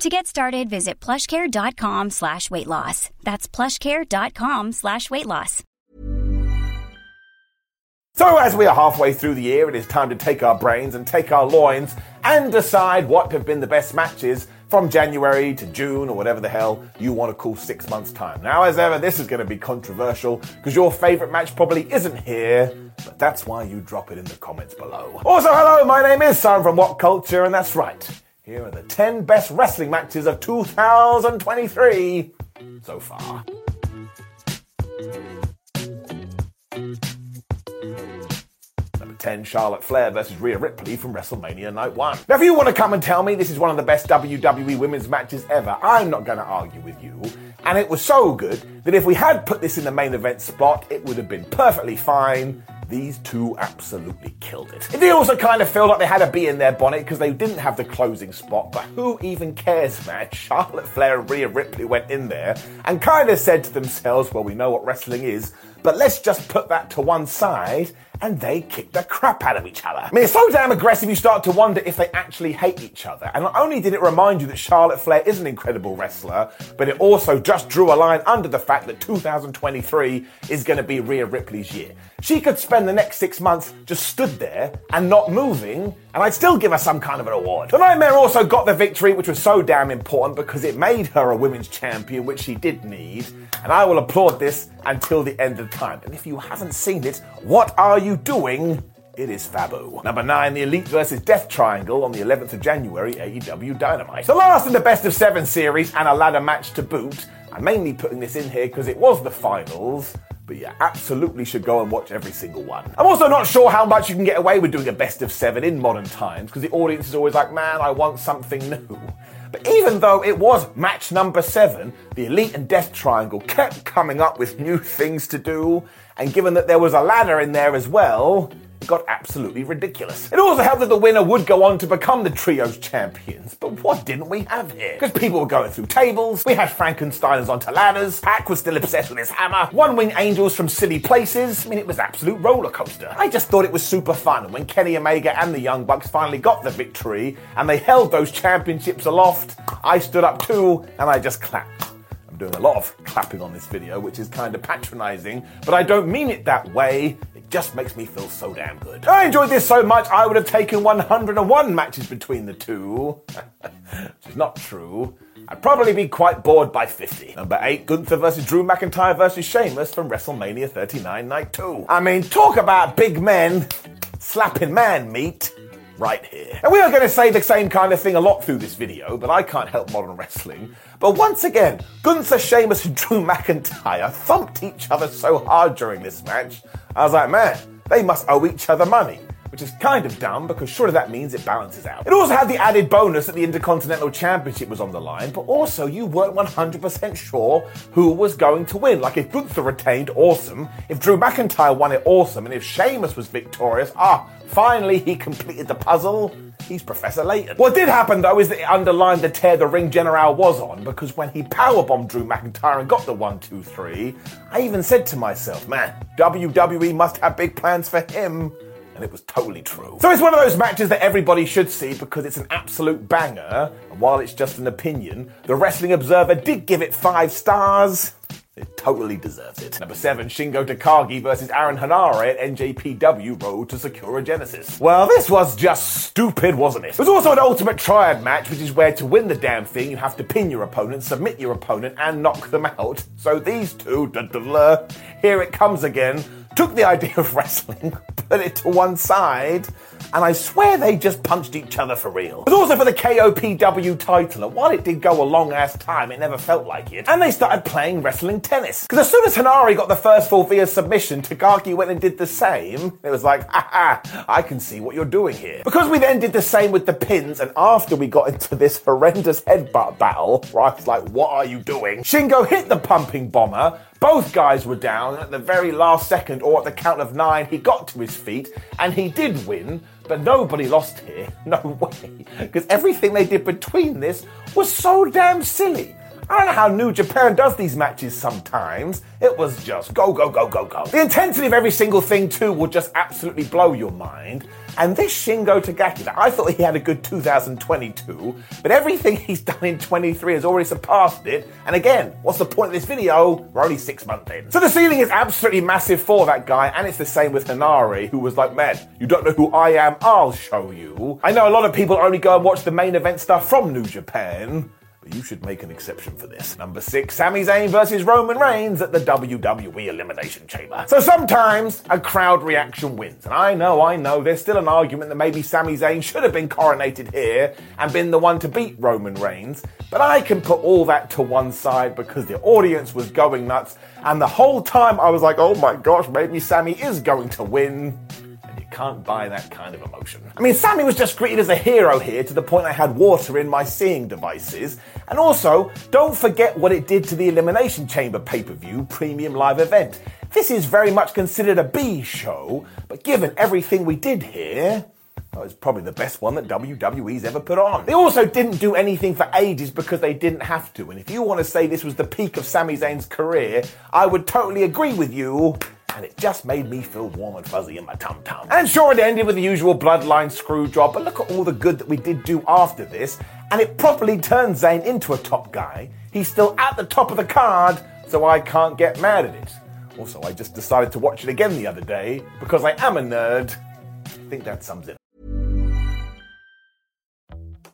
To get started, visit plushcare.com slash weight loss. That's plushcare.com slash weight loss. So, as we are halfway through the year, it is time to take our brains and take our loins and decide what have been the best matches from January to June or whatever the hell you want to call six months' time. Now, as ever, this is going to be controversial because your favourite match probably isn't here, but that's why you drop it in the comments below. Also, hello, my name is Simon from What Culture, and that's right. Here are the 10 best wrestling matches of 2023 so far. Number 10, Charlotte Flair versus Rhea Ripley from WrestleMania Night 1. Now, if you want to come and tell me this is one of the best WWE women's matches ever, I'm not going to argue with you. And it was so good that if we had put this in the main event spot, it would have been perfectly fine. These two absolutely killed it. Did also kind of feel like they had a bee in their bonnet because they didn't have the closing spot, but who even cares, man? Charlotte Flair and Rhea Ripley went in there and kind of said to themselves, well, we know what wrestling is, but let's just put that to one side and they kick the crap out of each other. I mean, it's so damn aggressive you start to wonder if they actually hate each other. And not only did it remind you that Charlotte Flair is an incredible wrestler, but it also just drew a line under the fact that 2023 is going to be Rhea Ripley's year. She could spend the next six months just stood there and not moving, and I'd still give her some kind of an award. The Nightmare also got the victory, which was so damn important because it made her a women's champion, which she did need. And I will applaud this until the end of. And if you haven't seen it, what are you doing? It is Fabu. Number 9, The Elite versus Death Triangle on the 11th of January, AEW Dynamite. The last in the best of seven series and a ladder match to boot. I'm mainly putting this in here because it was the finals, but you absolutely should go and watch every single one. I'm also not sure how much you can get away with doing a best of seven in modern times because the audience is always like, man, I want something new. But even though it was match number seven, the Elite and Death Triangle kept coming up with new things to do, and given that there was a ladder in there as well, got absolutely ridiculous. It also helped that the winner would go on to become the Trios champions. But what didn't we have here? Because people were going through tables, we had Frankensteiners onto ladders, Pac was still obsessed with his hammer, one wing angels from silly places. I mean, it was absolute roller coaster. I just thought it was super fun. And when Kenny Omega and the Young Bucks finally got the victory and they held those championships aloft, I stood up too and I just clapped I'm doing a lot of clapping on this video, which is kind of patronizing, but I don't mean it that way. Just makes me feel so damn good. I enjoyed this so much, I would have taken 101 matches between the two. which is not true. I'd probably be quite bored by 50. Number 8, Gunther versus Drew McIntyre versus Sheamus from WrestleMania 39 Night 2. I mean, talk about big men slapping man meat right here. And we are going to say the same kind of thing a lot through this video, but I can't help modern wrestling. But once again, Gunther, Sheamus, and Drew McIntyre thumped each other so hard during this match. I was like, man, they must owe each other money. Which is kind of dumb because surely that means it balances out. It also had the added bonus that the Intercontinental Championship was on the line, but also you weren't 100% sure who was going to win. Like if Gunther retained, awesome. If Drew McIntyre won it, awesome. And if Sheamus was victorious, ah, Finally, he completed the puzzle. He's Professor Layton. What did happen though is that it underlined the tear the ring general was on because when he powerbombed Drew McIntyre and got the one, two, three, I even said to myself, man, WWE must have big plans for him. And it was totally true. So it's one of those matches that everybody should see because it's an absolute banger. And while it's just an opinion, the Wrestling Observer did give it five stars. It totally deserves it. Number seven, Shingo Takagi versus Aaron Henare at NJPW Road to Sakura Genesis. Well, this was just stupid, wasn't it? It was also an ultimate triad match, which is where to win the damn thing, you have to pin your opponent, submit your opponent, and knock them out. So these two, here it comes again, took the idea of wrestling, put it to one side, and I swear they just punched each other for real. It was also for the KOPW title, and while it did go a long ass time, it never felt like it. And they started playing wrestling tennis. Because as soon as Henare got the first fall via submission, Takagi went and did the same. It was like, ha, I can see what you're doing here. Because we then did the same with the pins, and after we got into this horrendous headbutt battle, where I was like, what are you doing? Shingo hit the pumping bomber, both guys were down, at the very last second, or at the count of nine, he got to his feet, and he did win, but nobody lost here. No way. Because everything they did between this was so damn silly. I don't know how New Japan does these matches sometimes. It was just go, go, go, go, go. The intensity of every single thing, too, will just absolutely blow your mind. And this Shingo Takagi, I thought he had a good 2022, but everything he's done in 23 has already surpassed it. And again, what's the point of this video? We're only six months in. So the ceiling is absolutely massive for that guy, and it's the same with Henare, who was like, man, you don't know who I am, I'll show you. I know a lot of people only go and watch the main event stuff from New Japan you should make an exception for this. Number six, Sami Zayn versus Roman Reigns at the WWE Elimination Chamber. So sometimes a crowd reaction wins. And I know, I know, there's still an argument that maybe Sami Zayn should have been coronated here and been the one to beat Roman Reigns. But I can put all that to one side because the audience was going nuts. And the whole time I was like, oh my gosh, maybe Sami is going to win can't buy that kind of emotion. I mean, Sami was just greeted as a hero here to the point I had water in my seeing devices. And also, don't forget what it did to the Elimination Chamber pay per view premium live event. This is very much considered a B show, but given everything we did here, it's probably the best one that WWE's ever put on. They also didn't do anything for ages because they didn't have to. And if you want to say this was the peak of Sami Zayn's career, I would totally agree with you and it just made me feel warm and fuzzy in my tum tum. And sure, it ended with the usual bloodline screw job, but look at all the good that we did do after this, and it properly turned Zayn into a top guy. He's still at the top of the card, so I can't get mad at it. Also, I just decided to watch it again the other day because I am a nerd. I think that sums it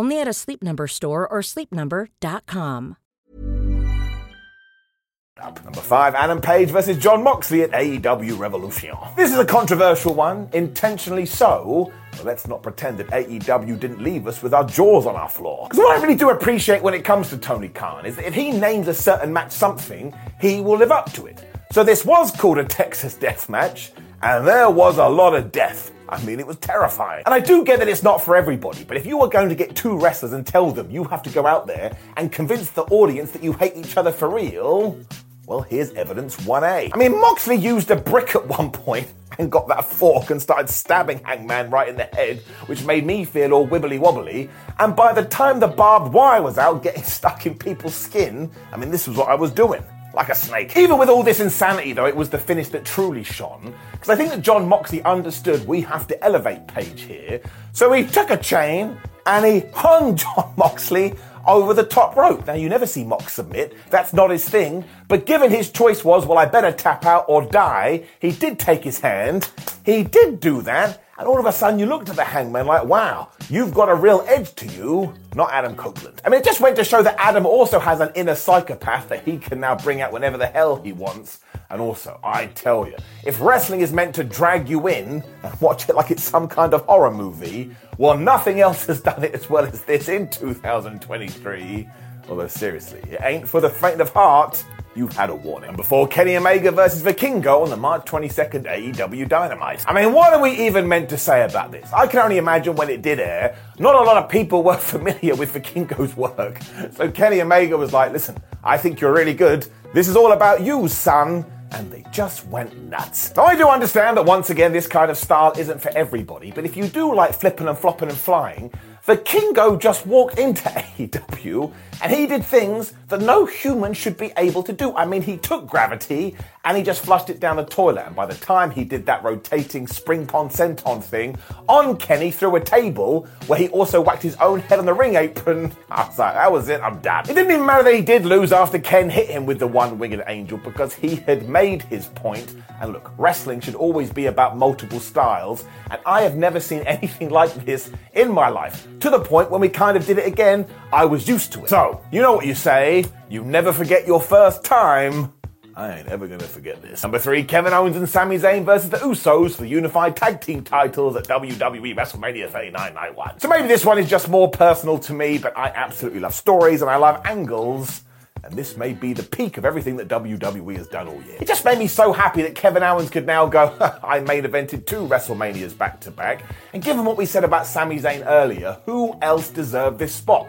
Only at a Sleep Number store or sleepnumber.com. Number five, Adam Page versus John Moxley at AEW Revolution. This is a controversial one, intentionally so. But let's not pretend that AEW didn't leave us with our jaws on our floor. Because what I really do appreciate when it comes to Tony Khan is that if he names a certain match something, he will live up to it. So this was called a Texas death match, and there was a lot of death. I mean, it was terrifying. And I do get that it's not for everybody, but if you are going to get two wrestlers and tell them you have to go out there and convince the audience that you hate each other for real, well, here's evidence 1A. I mean, Moxley used a brick at one point and got that fork and started stabbing Hangman right in the head, which made me feel all wibbly wobbly. And by the time the barbed wire was out, getting stuck in people's skin, I mean, this was what I was doing like a snake. Even with all this insanity, though, it was the finish that truly shone. Because I think that John Moxley understood we have to elevate Page here. So he took a chain and he hung John Moxley over the top rope. Now, you never see Mox submit. That's not his thing. But given his choice was, well, I better tap out or die, he did take his hand. He did do that. And all of a sudden, you looked at the hangman like, wow, you've got a real edge to you, not Adam Copeland. I mean, it just went to show that Adam also has an inner psychopath that he can now bring out whenever the hell he wants. And also, I tell you, if wrestling is meant to drag you in and watch it like it's some kind of horror movie, well, nothing else has done it as well as this in 2023. Although, seriously, it ain't for the faint of heart you've had a warning. And before Kenny Omega versus Vikingo on the March 22nd AEW Dynamite. I mean, what are we even meant to say about this? I can only imagine when it did air, not a lot of people were familiar with Vikingo's work. So Kenny Omega was like, listen, I think you're really good. This is all about you, son and they just went nuts. Now, I do understand that once again, this kind of style isn't for everybody, but if you do like flipping and flopping and flying, Vikingo just walked into AEW and he did things that no human should be able to do. I mean, he took gravity and he just flushed it down the toilet. And by the time he did that rotating spring pon senton thing on Kenny through a table, where he also whacked his own head on the ring apron, I was like, that was it, I'm done. It didn't even matter that he did lose after Ken hit him with the one winged angel because he had made his point. And look, wrestling should always be about multiple styles, and I have never seen anything like this in my life. To the point when we kind of did it again, I was used to it. So, you know what you say, you never forget your first time. I ain't ever gonna forget this. Number three, Kevin Owens and Sami Zayn versus the Usos for the unified tag team titles at WWE WrestleMania 3991. So maybe this one is just more personal to me, but I absolutely love stories and I love angles. And this may be the peak of everything that WWE has done all year. It just made me so happy that Kevin Owens could now go, I main evented two WrestleManias back to back. And given what we said about Sami Zayn earlier, who else deserved this spot?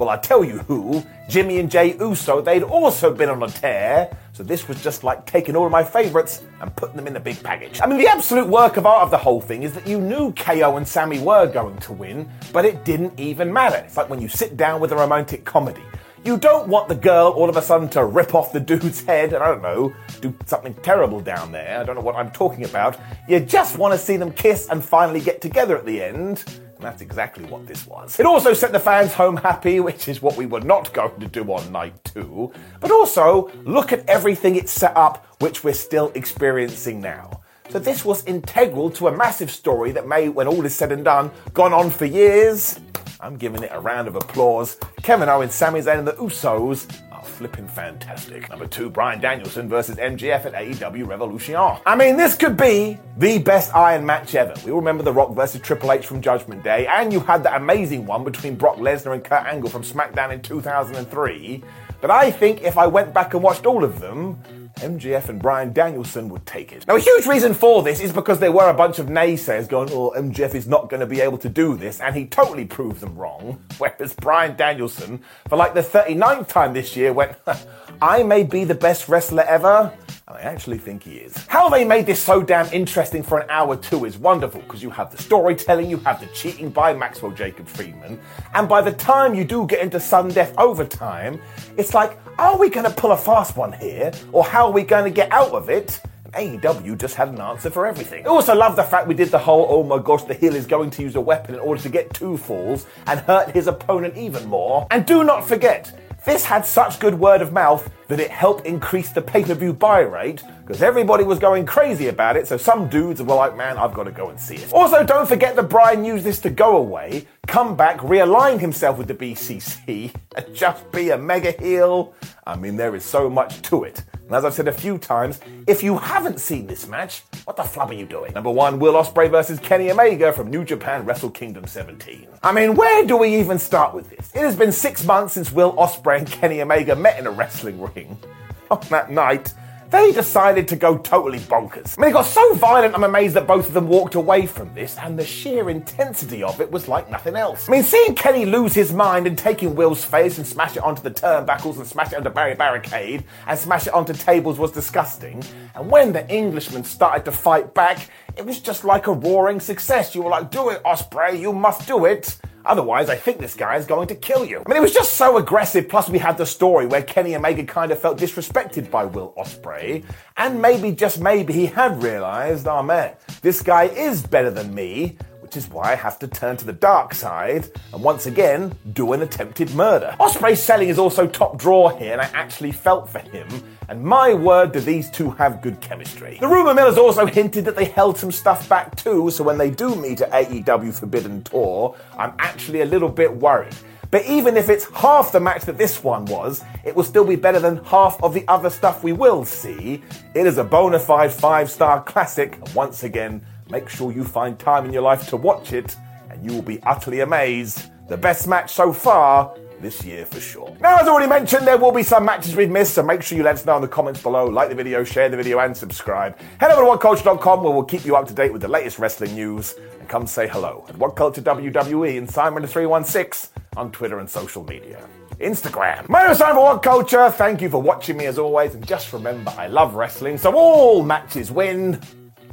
Well, I tell you who, Jimmy and Jay Uso, they'd also been on a tear. So this was just like taking all of my favourites and putting them in the big package. I mean, the absolute work of art of the whole thing is that you knew KO and Sami were going to win, but it didn't even matter. It's like when you sit down with a romantic comedy. You don't want the girl all of a sudden to rip off the dude's head and I don't know, do something terrible down there. I don't know what I'm talking about. You just want to see them kiss and finally get together at the end. And that's exactly what this was. It also sent the fans home happy, which is what we were not going to do on night two. But also, look at everything it set up, which we're still experiencing now. So this was integral to a massive story that may, when all is said and done, gone on for years. I'm giving it a round of applause. Kevin Owens, Sami Zayn, and the Usos flipping fantastic. Number two, Bryan Danielson versus MJF at AEW Revolution. I mean, this could be the best Iron match ever. We all remember The Rock versus Triple H from Judgment Day, and you had that amazing one between Brock Lesnar and Kurt Angle from SmackDown in 2003. But I think if I went back and watched all of them, MJF and Bryan Danielson would take it. Now, a huge reason for this is because there were a bunch of naysayers going, oh, MJF is not going to be able to do this, and he totally proved them wrong. Whereas Bryan Danielson, for like the 39th time this year, went, I may be the best wrestler ever, I actually think he is. How they made this so damn interesting for an hour two is wonderful because you have the storytelling, you have the cheating by Maxwell Jacob Friedman, and by the time you do get into sudden death overtime, it's like, are we going to pull a fast one here, or how are we going to get out of it? AEW just had an answer for everything. I also love the fact we did the whole, oh my gosh, the heel is going to use a weapon in order to get two falls and hurt his opponent even more. And do not forget, this had such good word of mouth that it helped increase the pay per view buy rate because everybody was going crazy about it. So some dudes were like, man, I've got to go and see it. Also, don't forget that Bryan used this to go away, come back, realign himself with the BCC, and just be a mega heel. I mean, there is so much to it. And as I've said a few times, if you haven't seen this match, what the flub are you doing? Number one, Will Ospreay versus Kenny Omega from New Japan Wrestle Kingdom 17. I mean, where do we even start with this? It has been six months since Will Ospreay and Kenny Omega met in a wrestling ring. On that night, they decided to go totally bonkers. I mean, it got so violent, I'm amazed that both of them walked away from this, and the sheer intensity of it was like nothing else. I mean, seeing Kenny lose his mind and taking Will's face and smash it onto the turnbuckles and smash it onto Barry Barricade and smash it onto tables was disgusting. And when the Englishman started to fight back, it was just like a roaring success. You were like, do it, Ospreay, you must do it. Otherwise, I think this guy is going to kill you. I mean, it was just so aggressive. Plus, we had the story where Kenny Omega kind of felt disrespected by Will Ospreay, and maybe, just maybe, he had realized, oh man, this guy is better than me which is why I have to turn to the dark side and once again do an attempted murder. Ospreay's selling is also top draw here, and I actually felt for him. And my word, do these two have good chemistry. The rumour mill has also hinted that they held some stuff back too, so when they do meet at AEW Forbidden Door, I'm actually a little bit worried. But even if it's half the match that this one was, it will still be better than half of the other stuff we will see. It is a bona fide five star classic, and once again, Make sure you find time in your life to watch it, and you will be utterly amazed. The best match so far this year for sure. Now, as already mentioned, there will be some matches we've missed, so make sure you let us know in the comments below. Like the video, share the video, and subscribe. Head over to WhatCulture.com where we'll keep you up to date with the latest wrestling news. And come say hello at What Culture WWE and Simon316 on Twitter and social media. Instagram. My name is Simon for What Culture. Thank you for watching me as always, and just remember, I love wrestling, so all matches win.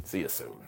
See you soon.